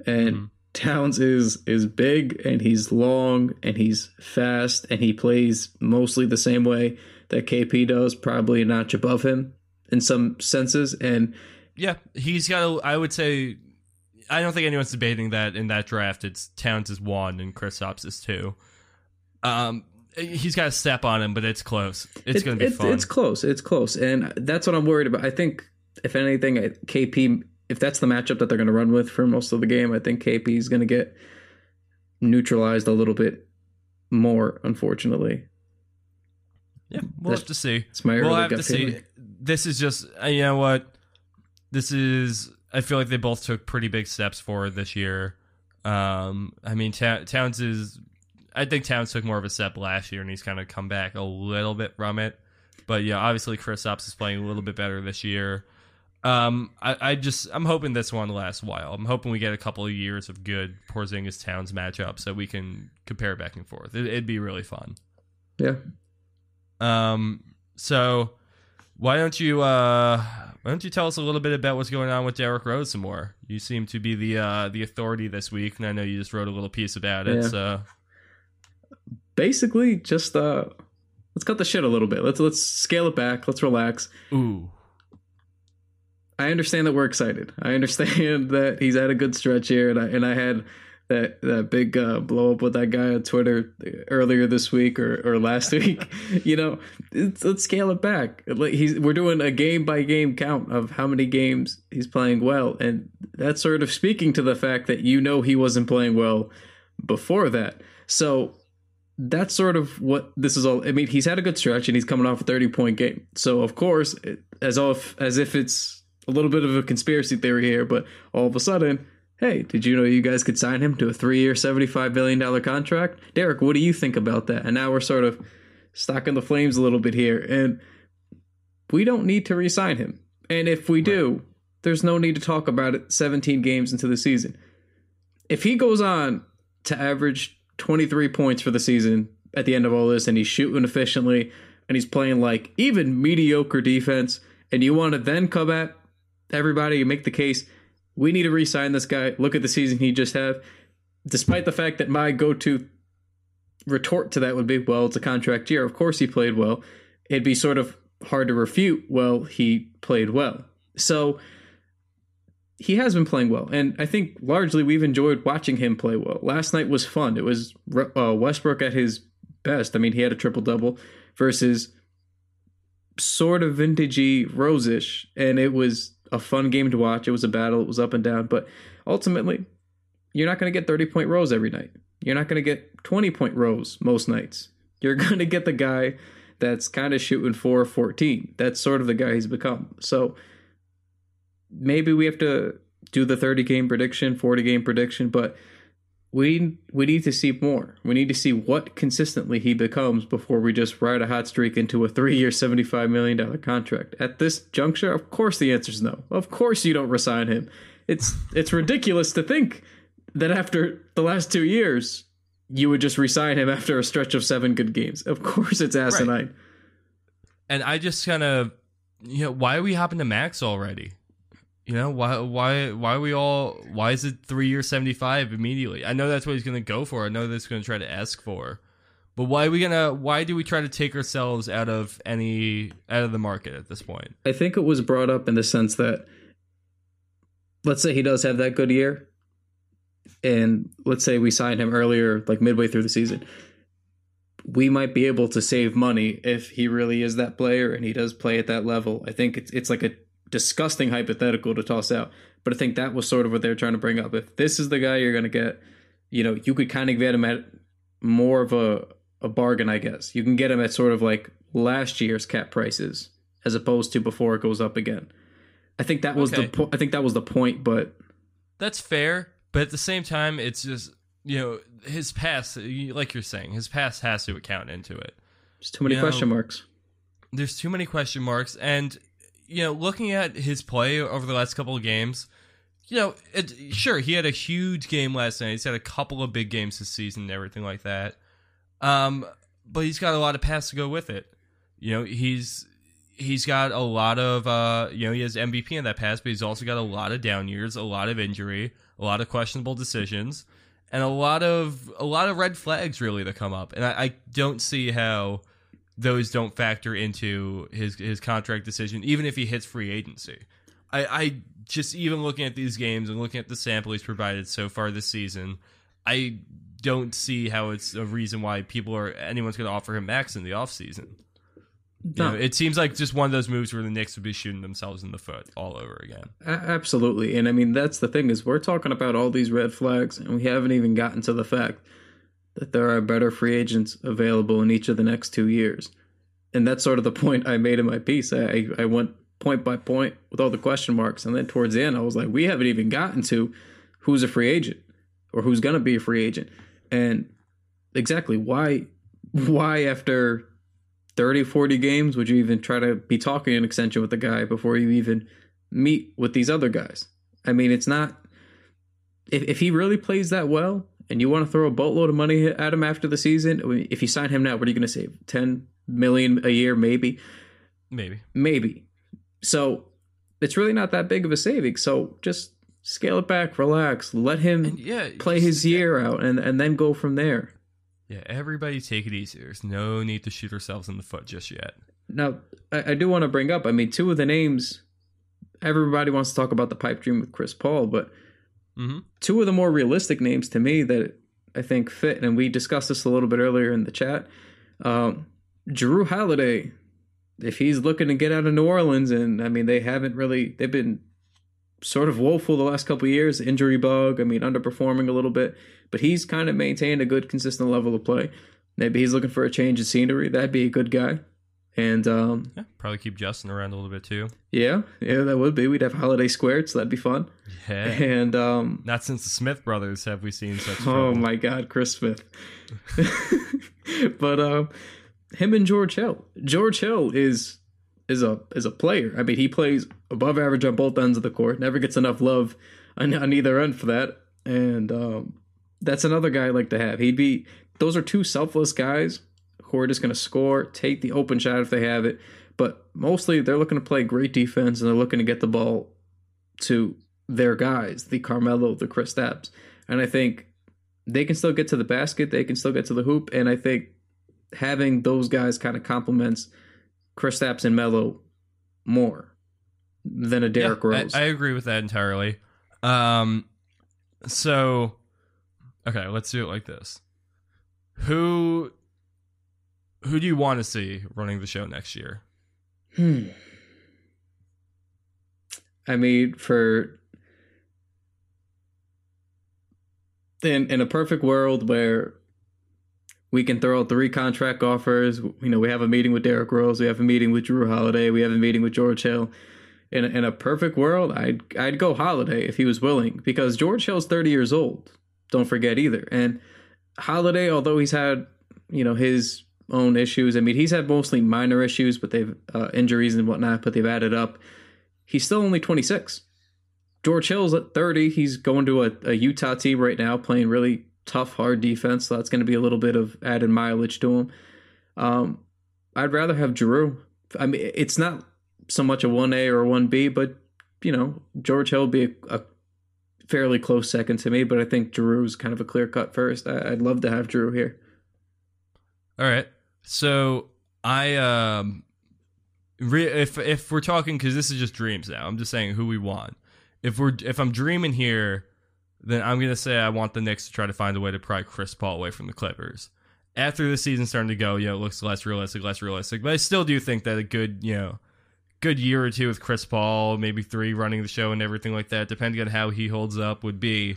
And Mhm. Towns is is big and he's long and he's fast and he plays mostly the same way that KP does, probably a notch above him in some senses. And Yeah, he's got. A, I would say, I don't think anyone's debating that in that draft. It's Towns is one and Kristaps is two. Um, he's got a step on him, but it's close. It's it- going to be it- fun. It's close. It's close, and that's what I'm worried about. I think if anything, KP, if that's the matchup that they're going to run with for most of the game, I think KP is going to get neutralized a little bit more. Unfortunately, yeah, we'll that's- have to see. it's my we'll have to gut see. feeling. This is just uh, you know what. This is. I feel like they both took pretty big steps forward this year. Um, I mean, Ta- Towns is. I think Towns took more of a step last year, and he's kind of come back a little bit from it. But yeah, obviously Kristaps is playing a little bit better this year. Um, I, I just I'm hoping this one lasts a while. I'm hoping we get a couple of years of good Porzingis Towns matchups so we can compare back and forth. It, it'd be really fun. Yeah, Um, so why don't you uh why don't you tell us a little bit about what's going on with Derrick Rose some more? You seem to be the uh the authority this week, and I know you just wrote a little piece about it. Yeah. So basically, just uh, let's cut the shit a little bit. Let's let's scale it back. Let's relax. ooh, I understand that we're excited. I understand that he's had a good stretch here, and I and I had that that big uh, blow up with that guy on Twitter earlier this week or, or last week. you know, let's scale it back. He's we're doing a game by game count of how many games he's playing well, and that's sort of speaking to the fact that you know he wasn't playing well before that. So that's sort of what this is all. I mean, he's had a good stretch and he's coming off a thirty point game. So of course, as if as if it's a little bit of a conspiracy theory here, but all of a sudden, hey, did you know you guys could sign him to a three year, seventy five billion dollar contract? Derrick, what do you think about that? And now we're sort of stocking the flames a little bit here, and we don't need to re-sign him. And if we do, there's no need to talk about it 17 games into the season. If he goes on to average 23 points for the season at the end of all this and he's shooting efficiently and he's playing like even mediocre defense and you want to then come at everybody make the case. We need to re-sign this guy. Look at the season he just had. Despite the fact that my go-to retort to that would be well it's a contract year. Of course he played well. It'd be sort of hard to refute well he played well. So he has been playing well, and I think largely we've enjoyed watching him play well. Last night was fun. It was uh, Westbrook at his best. I mean, he had a triple double versus sort of vintagey Rosish, and it was a fun game to watch. It was a battle. It was up and down, but ultimately, you're not going to get 30 point Rose every night. You're not going to get 20 point Rose most nights. You're going to get the guy that's kind of shooting 4 14. That's sort of the guy he's become. So maybe we have to do the 30 game prediction, 40 game prediction, but we we need to see more. We need to see what consistently he becomes before we just ride a hot streak into a 3-year 75 million dollar contract. At this juncture, of course the answer is no. Of course you don't resign him. It's it's ridiculous to think that after the last two years, you would just resign him after a stretch of seven good games. Of course, it's asinine. And I just kind of, you know, why are we hopping to max already? You know, why, why, why are we all? Why is it three year seventy five immediately? I know that's what he's going to go for. I know that's going to try to ask for. But why are we gonna? Why do we try to take ourselves out of any out of the market at this point? I think it was brought up in the sense that, let's say he does have that good year, and let's say we sign him earlier, like midway through the season, we might be able to save money if he really is that player and he does play at that level. I think it's it's like a disgusting hypothetical to toss out, but I think that was sort of what they're trying to bring up. If this is the guy you're gonna get, you know, you could kind of get him at more of a a bargain, I guess. You can get him at sort of like last year's cap prices as opposed to before it goes up again. I think that was Okay. the po- I think that was the point, but That's fair, but at the same time, it's just you know his past, like you're saying, his past has to account into it. there's too many You question know, marks. There's too many question marks, and you know, looking at his play over the last couple of games, you know, it, sure he had a huge game last night. He's had a couple of big games this season and everything like that. Um, but he's got a lot of pass to go with it. You know, he's he's got a lot of uh, you know, he has MVP in that pass, but he's also got a lot of down years, a lot of injury, a lot of questionable decisions, and a lot of a lot of red flags really that come up. And I, I don't see how those don't factor into his his contract decision, even if he hits free agency. I, I just even looking at these games and looking at the sample he's provided so far this season, I don't see how it's a reason why people are anyone's going to offer him max in the offseason. You No. know, it seems like just one of those moves where the Knicks would be shooting themselves in the foot all over again. Absolutely. And I mean that's the thing is we're talking about all these red flags and we haven't even gotten to the fact that there are better free agents available in each of the next 2 years. And that's sort of the point I made in my piece. I I, went point by point with all the question marks and then towards the end I was like we haven't even gotten to who's a free agent or who's going to be a free agent. And exactly why why after 30 40 games would you even try to be talking an extension with the guy before you even meet with these other guys i mean it's not if, if he really plays that well and you want to throw a boatload of money at him after the season if you sign him now what are you going to save 10 million a year maybe Maybe. maybe so it's really not that big of a saving so just scale it back relax let him And yeah, play just- his year out and, and then go from there Yeah, everybody take it easy. There's no need to shoot ourselves in the foot just yet. Now, I, I do want to bring up. I mean, two of the names. Everybody wants to talk about the pipe dream with Chris Paul, but hmm two of the more realistic names to me that I think fit, and we discussed this a little bit earlier in the chat. Um, Jrue Holiday, if he's looking to get out of New Orleans, and I mean they haven't really, they've been sort of woeful the last couple years, injury bug. I mean, underperforming a little bit, but he's kind of maintained a good, consistent level of play. Maybe he's looking for a change of scenery. That'd be a good guy. And um, Yeah, probably keep Justin around a little bit too. yeah, yeah, that would be. We'd have Holiday squared, so that'd be fun. Yeah. And um, Not since the Smith brothers have we seen such. oh trouble. my God, Chris Smith. but um, him and George Hill. George Hill is is a is a player. I mean, he plays above average on both ends of the court. Never gets enough love on, on either end for that. And um, that's another guy I like to have. He'd be. Those are two selfless guys who are just going to score, take the open shot if they have it. But mostly they're looking to play great defense and they're looking to get the ball to their guys, the Carmelo, the Kristaps. And I think they can still get to the basket, they can still get to the hoop, and I think having those guys kind of complements Kristaps and Melo more than a Derrick Yeah, I- Rose. I, agree with that entirely. Um, so okay, let's do it like this. Who who do you want to see running the show next year? Hmm. I mean, for in in a perfect world where we can throw out three contract offers, you know, we have a meeting with Derrick Rose, we have a meeting with Jrue Holiday, we have a meeting with George Hill. In a, in a perfect world, I'd I'd go Holiday if he was willing because George Hill's thirty years old. Don't forget either, and Holiday, although he's had you know his own issues. I mean, he's had mostly minor issues, but they've uh, injuries and whatnot, but they've added up. He's still only 26. George Hill's at 30. He's going to a, a Utah team right now, playing really tough, hard defense. So that's going to be a little bit of added mileage to him. Um, I'd rather have Jrue. I mean, it's not so much a 1A or a 1B, but, you know, George Hill would be a, a fairly close second to me, but I think Jrue's kind of a clear cut first. I, I'd love to have Jrue here. All right. So I um re- if if we're talking cuz this is just dreams now. I'm just saying who we want. If we're if I'm dreaming here, then I'm to say I want the Knicks to try to find a way to pry Chris Paul away from the Clippers. After the season starting to go, you know, it looks less realistic, less realistic, but I still do think that a good, you know, good year or two with Chris Paul, maybe 3 running the show and everything like that, depending on how he holds up would be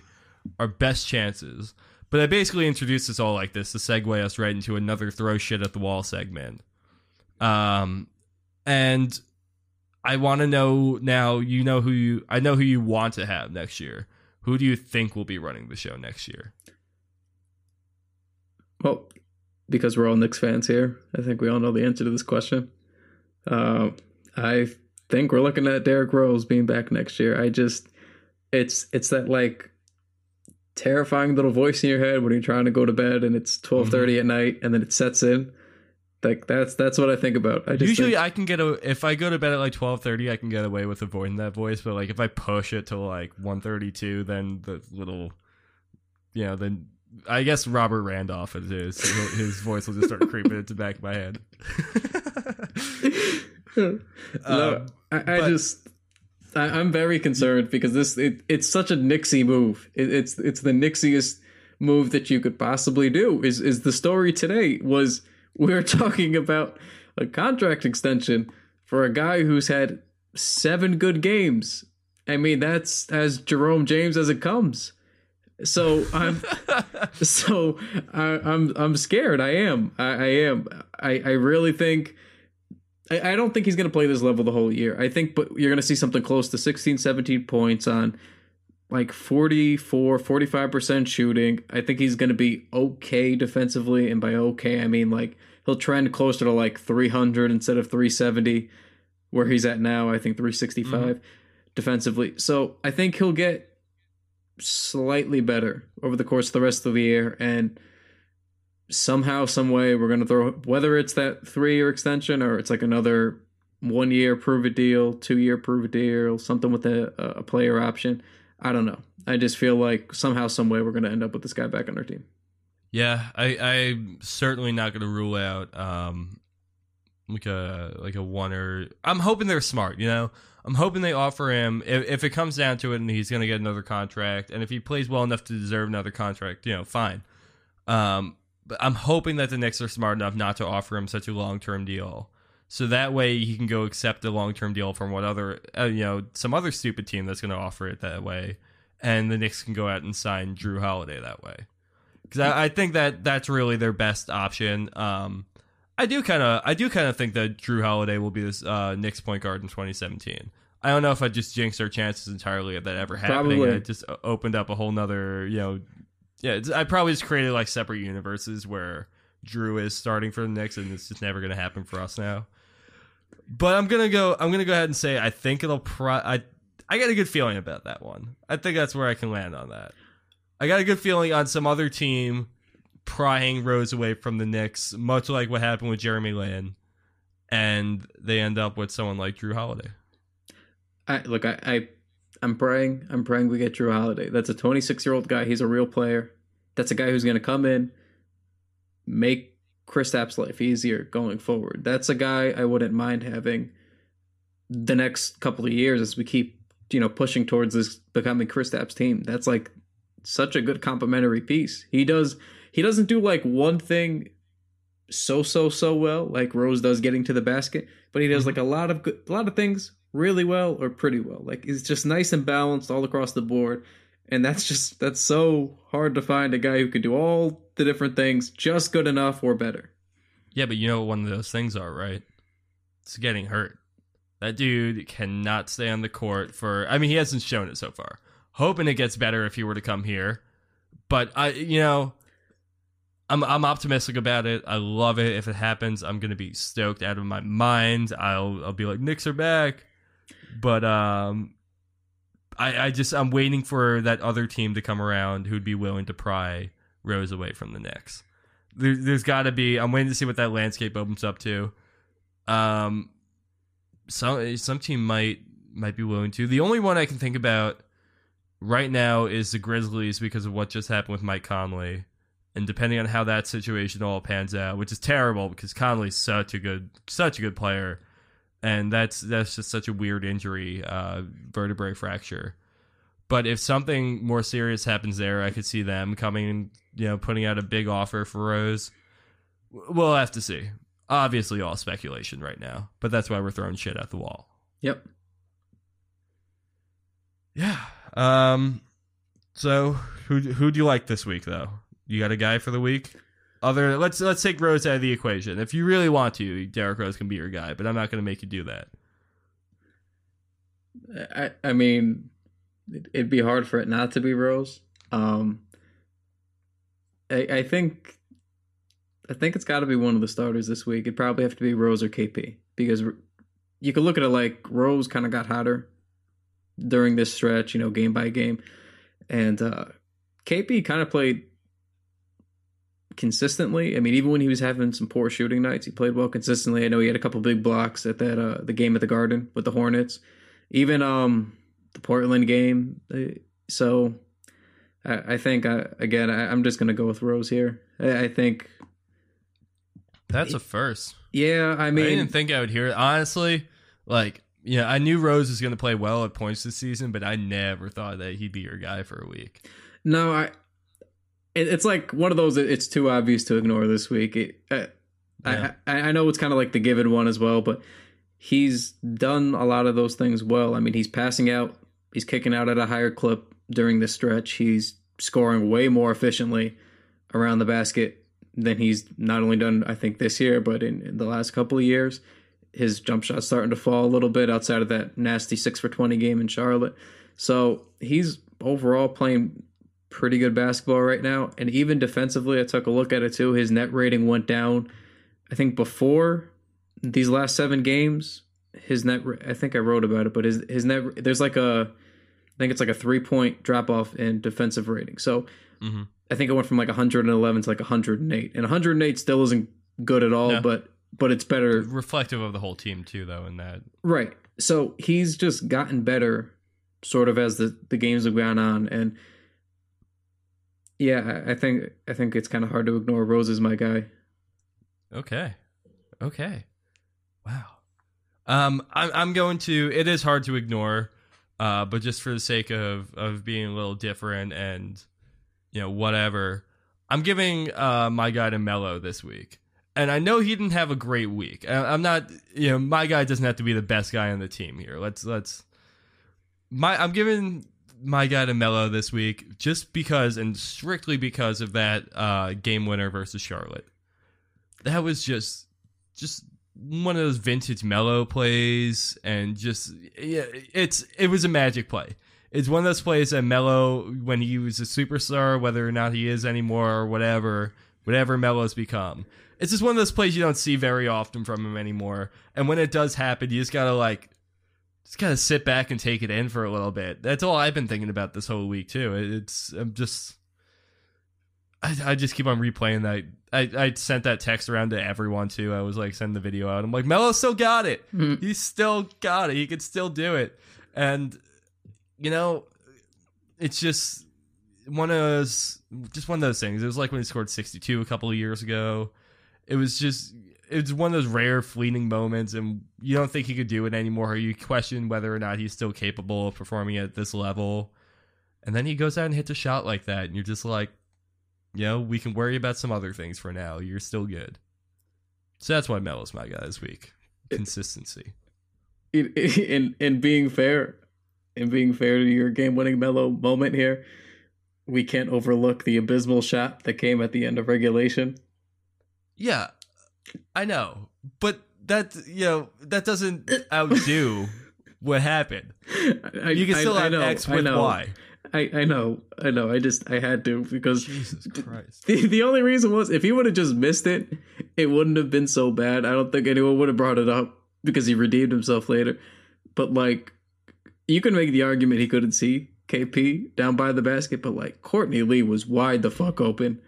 our best chances. But I basically introduced this all like this to segue us right into another throw shit at the wall segment. Um, and I want to know now. You know who you. I know who you want to have next year. Who do you think will be running the show next year? Well, because we're all Knicks fans here, I think we all know the answer to this question. Uh, I think we're looking at Derrick Rose being back next year. I just, it's it's that like terrifying little voice in your head when you're trying to go to bed and it's twelve thirty at night and then it sets in. Like that's that's what I think about. I just Usually, think- I can get a if I go to bed at like twelve thirty, I can get away with avoiding that voice. But like if I push it to like 1:32 then the little, you know, then I guess Robert Randolph it is. His- His voice will just start creeping into the back of my head. no, Um, I, I but- just I, I'm very concerned because this it, it's such a Nixie move. It, it's it's the Nixiest move that you could possibly do. Is is the story today was we are talking about a contract extension for a guy who's had seven good games. I mean that's as Jerome James as it comes. So I'm so I, I'm I'm scared. I am. I, I am. I, I really think I, I don't think he's going to play this level the whole year. I think, but you're going to see something close to 16, 17 points on like 44, 45% shooting. I think he's going to be okay defensively. And by okay, I mean like he'll trend closer to like 300 instead of 370, where he's at now. I think 365 mm-hmm. defensively. So I think he'll get slightly better over the course of the rest of the year. And somehow, some way, we're going to throw whether it's that three year extension or it's like another one year prove it deal, two year prove it deal, something with a, a player option. I don't know. I just feel like somehow, some way, we're going to end up with this guy back on our team. Yeah, I, I'm certainly not going to rule out um, like a like a one or. I'm hoping they're smart. You know, I'm hoping they offer him if, if it comes down to it, and he's going to get another contract, and if he plays well enough to deserve another contract, you know, fine. Um, but I'm hoping that the Knicks are smart enough not to offer him such a long term deal. So that way he can go accept a long term deal from what other, uh, you know, some other stupid team that's going to offer it that way, and the Knicks can go out and sign Jrue Holiday that way because I, I think that that's really their best option. Um, I do kind of I do kind of think that Jrue Holiday will be this uh, Knicks point guard in 2017. I don't know if I just jinxed our chances entirely of that ever happening. Probably. It just opened up a whole nother, you know, yeah. I probably just created like separate universes where Jrue is starting for the Knicks, and it's just never going to happen for us now. But I'm gonna go. I'm gonna go ahead and say I think it'll. Pro- I I got a good feeling about that one. I think that's where I can land on that. I got a good feeling on some other team prying Rose away from the Knicks, much like what happened with Jeremy Lin, and they end up with someone like Jrue Holiday. I look, I I'm praying. I'm praying we get Jrue Holiday. That's a 26 year old guy. He's a real player. That's a guy who's going to come in, make Chris Kristaps' life easier going forward. That's a guy I wouldn't mind having the next couple of years as we keep, you know, pushing towards this becoming Chris Kristaps' team. That's like such a good complementary piece. He does. He doesn't do like one thing so so so well like Rose does getting to the basket, but he does mm-hmm. like a lot of good, a lot of things really well or pretty well. Like it's just nice and balanced all across the board. And that's just that's so hard to find a guy who can do all the different things just good enough or better. Yeah, but you know what one of those things are, right? It's getting hurt. That dude cannot stay on the court for. I mean, he hasn't shown it so far. Hoping it gets better if he were to come here, but I, you know, I'm I'm optimistic about it. I love it. If it happens, I'm gonna be stoked out of my mind. I'll I'll be like Knicks are back, but um, I, I just I'm waiting for that other team to come around who'd be willing to pry Rose away from the Knicks. There, there's got to be. I'm waiting to see what that landscape opens up to. Um, some some team might might be willing to. The only one I can think about right now is the Grizzlies because of what just happened with Mike Conley. And depending on how that situation all pans out, which is terrible because Conley's such a good such a good player, and that's that's just such a weird injury, uh, vertebrae fracture. But if something more serious happens there, I could see them coming and you know putting out a big offer for Rose. We'll have to see. Obviously, all speculation right now, but that's why we're throwing shit at the wall. Yep. Yeah. Um. So who who do you like this week though? You got a guy for the week? Other let's let's take Rose out of the equation. If you really want to, Derrick Rose can be your guy, but I'm not going to make you do that. I I mean, it- it'd be hard for it not to be Rose. Um, I I think I think it's got to be one of the starters this week. It'd probably have to be Rose or KP because you could look at it like Rose kind of got hotter during this stretch, you know, game by game, and uh, KP kind of played consistently. I mean, even when he was having some poor shooting nights, he played well consistently. I know he had a couple big blocks at that uh, the game at the Garden with the Hornets, even um the Portland game. uh, So I, I think I, again I, I'm just gonna go with Rose here. I, I think That's a first. yeah. I mean, I, didn't think I would hear it. Honestly, like, yeah, I knew Rose was going to play well at points this season, but I never thought that he'd be your guy for a week. No, I. It, it's like one of those. that It's too obvious to ignore this week. It, uh, Yeah. I, I know it's kind of like the given one as well, but he's done a lot of those things well. I mean, he's passing out, he's kicking out at a higher clip during this stretch. He's scoring way more efficiently around the basket than he's not only done, I think, this year, but in, in the last couple of years. His jump shot's starting to fall a little bit outside of that nasty six for twenty game in Charlotte. So he's overall playing pretty good basketball right now. And even defensively, I took a look at it too. His net rating went down. I think before these last seven games, his net. I think I wrote about it, but his his net. There's like a, I think it's like a three point drop off in defensive rating. So Mhm. I think it went from like 111 to like 108, and 108 still isn't good at all, No. but but it's better Reflective of the whole team, too, though, in that. Right. So he's just gotten better, sort of as the the games have gone on, and yeah, I think I think it's kind of hard to ignore. Rose is my guy. Okay. Okay. Wow. Um, I'm I'm going to. It is hard to ignore, uh, but just for the sake of of being a little different and you know whatever, I'm giving uh my guy to Melo this week. And I know he didn't have a great week. I'm not, you know, my guy doesn't have to be the best guy on the team here. Let's let's. My I'm giving my guy to Melo this week just because and strictly because of that uh, game winner versus Charlotte. That was just just one of those vintage Melo plays and just yeah it's it was a magic play. It's one of those plays that Melo, when he was a superstar whether or not he is anymore or whatever whatever Melo's become it's just one of those plays you don't see very often from him anymore. And when it does happen you just gotta like just gotta sit back and take it in for a little bit that's all i've been thinking about this whole week too it's i'm just I, I just keep on replaying that. I, I sent that text around to everyone too. I was like, send the video out. I'm like, Melo still got it. Mm. He still got it. He could still do it. And you know, it's just one of those, just one of those things. It was like when he scored 62 a couple of years ago. It was just, it's one of those rare fleeting moments, and you don't think he could do it anymore. Or you question whether or not he's still capable of performing at this level. And then he goes out and hits a shot like that, and you're just like, you know, we can worry about some other things for now. You're still good. So that's why Melo's my guy this week. Consistency. In in, in being fair, in being fair to your game winning Melo moment here, we can't overlook the abysmal shot that came at the end of regulation. Yeah, I know, but that you know that doesn't outdo what happened. I, You can still I have know, X I with know. Y. I, I know, I know. I just I had to because Jesus Christ. the, the only reason was if he would have just missed it, it wouldn't have been so bad. I don't think anyone would have brought it up because he redeemed himself later. But like you can make the argument he couldn't see KP down by the basket, but like Courtney Lee was wide the fuck open.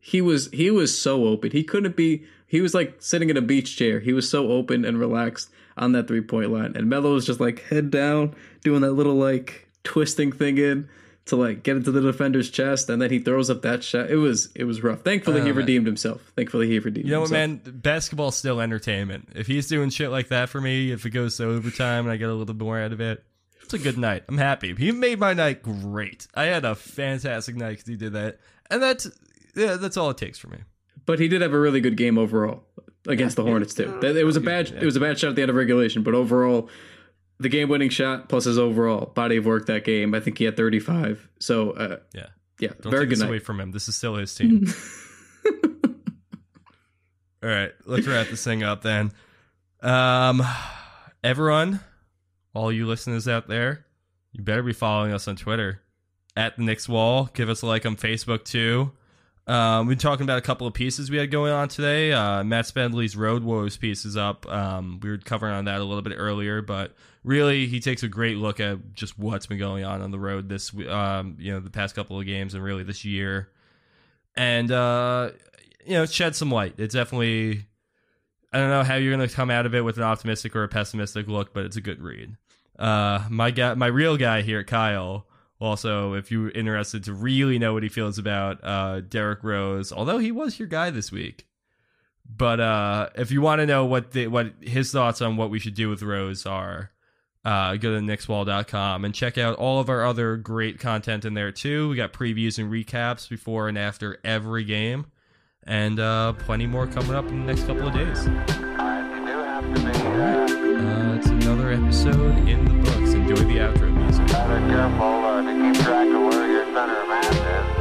He was he was so open. He couldn't be. He was like sitting in a beach chair. He was so open and relaxed on that three point line, and Melo was just like head down, doing that little like twisting thing in to like get into the defender's chest, and then he throws up that shot. It was it was rough. Thankfully, Oh, he man. redeemed himself. Thankfully, he redeemed. Himself. You know what, man? Basketball's still entertainment. If he's doing shit like that for me, if it goes to overtime and I get a little bit more out of it, it's a good night. I'm happy. He made my night great. I had a fantastic night because he did that, and that's yeah, that's all it takes for me. But he did have a really good game overall against the Hornets too. That- It was a bad it was a bad shot at the end of regulation, but overall, the game winning shot plus his overall body of work that game, I think he had 35. So uh, Yeah. yeah, Don't very take good this night. away from him. This is still his team. All right, let's wrap this thing up then. Um, everyone, all you listeners out there, you better be following us on Twitter at the Knicks Wall. Give us a like on Facebook too. Um, we've been talking about a couple of pieces we had going on today. Uh, Matt Spendley's Road Woes piece is up. Um, we were covering on that a little bit earlier, but really he takes a great look at just what's been going on on the road this, um, you know, the past couple of games and really this year, and uh, you know, shed some light. It's definitely. I don't know how you're going to come out of it with an optimistic or a pessimistic look, but it's a good read. Uh, my guy, my real guy here, Kyle. Also, if you're interested to really know what he feels about uh, Derrick Rose, although he was your guy this week, but uh, if you want to know what the, what his thoughts on what we should do with Rose are, uh, go to knickswall.com and check out all of our other great content in there too. We got previews and recaps before and after every game, and uh, plenty more coming up in the next couple of days. Uh, it's another episode in the books. Enjoy the outro music track of where your center of mass is.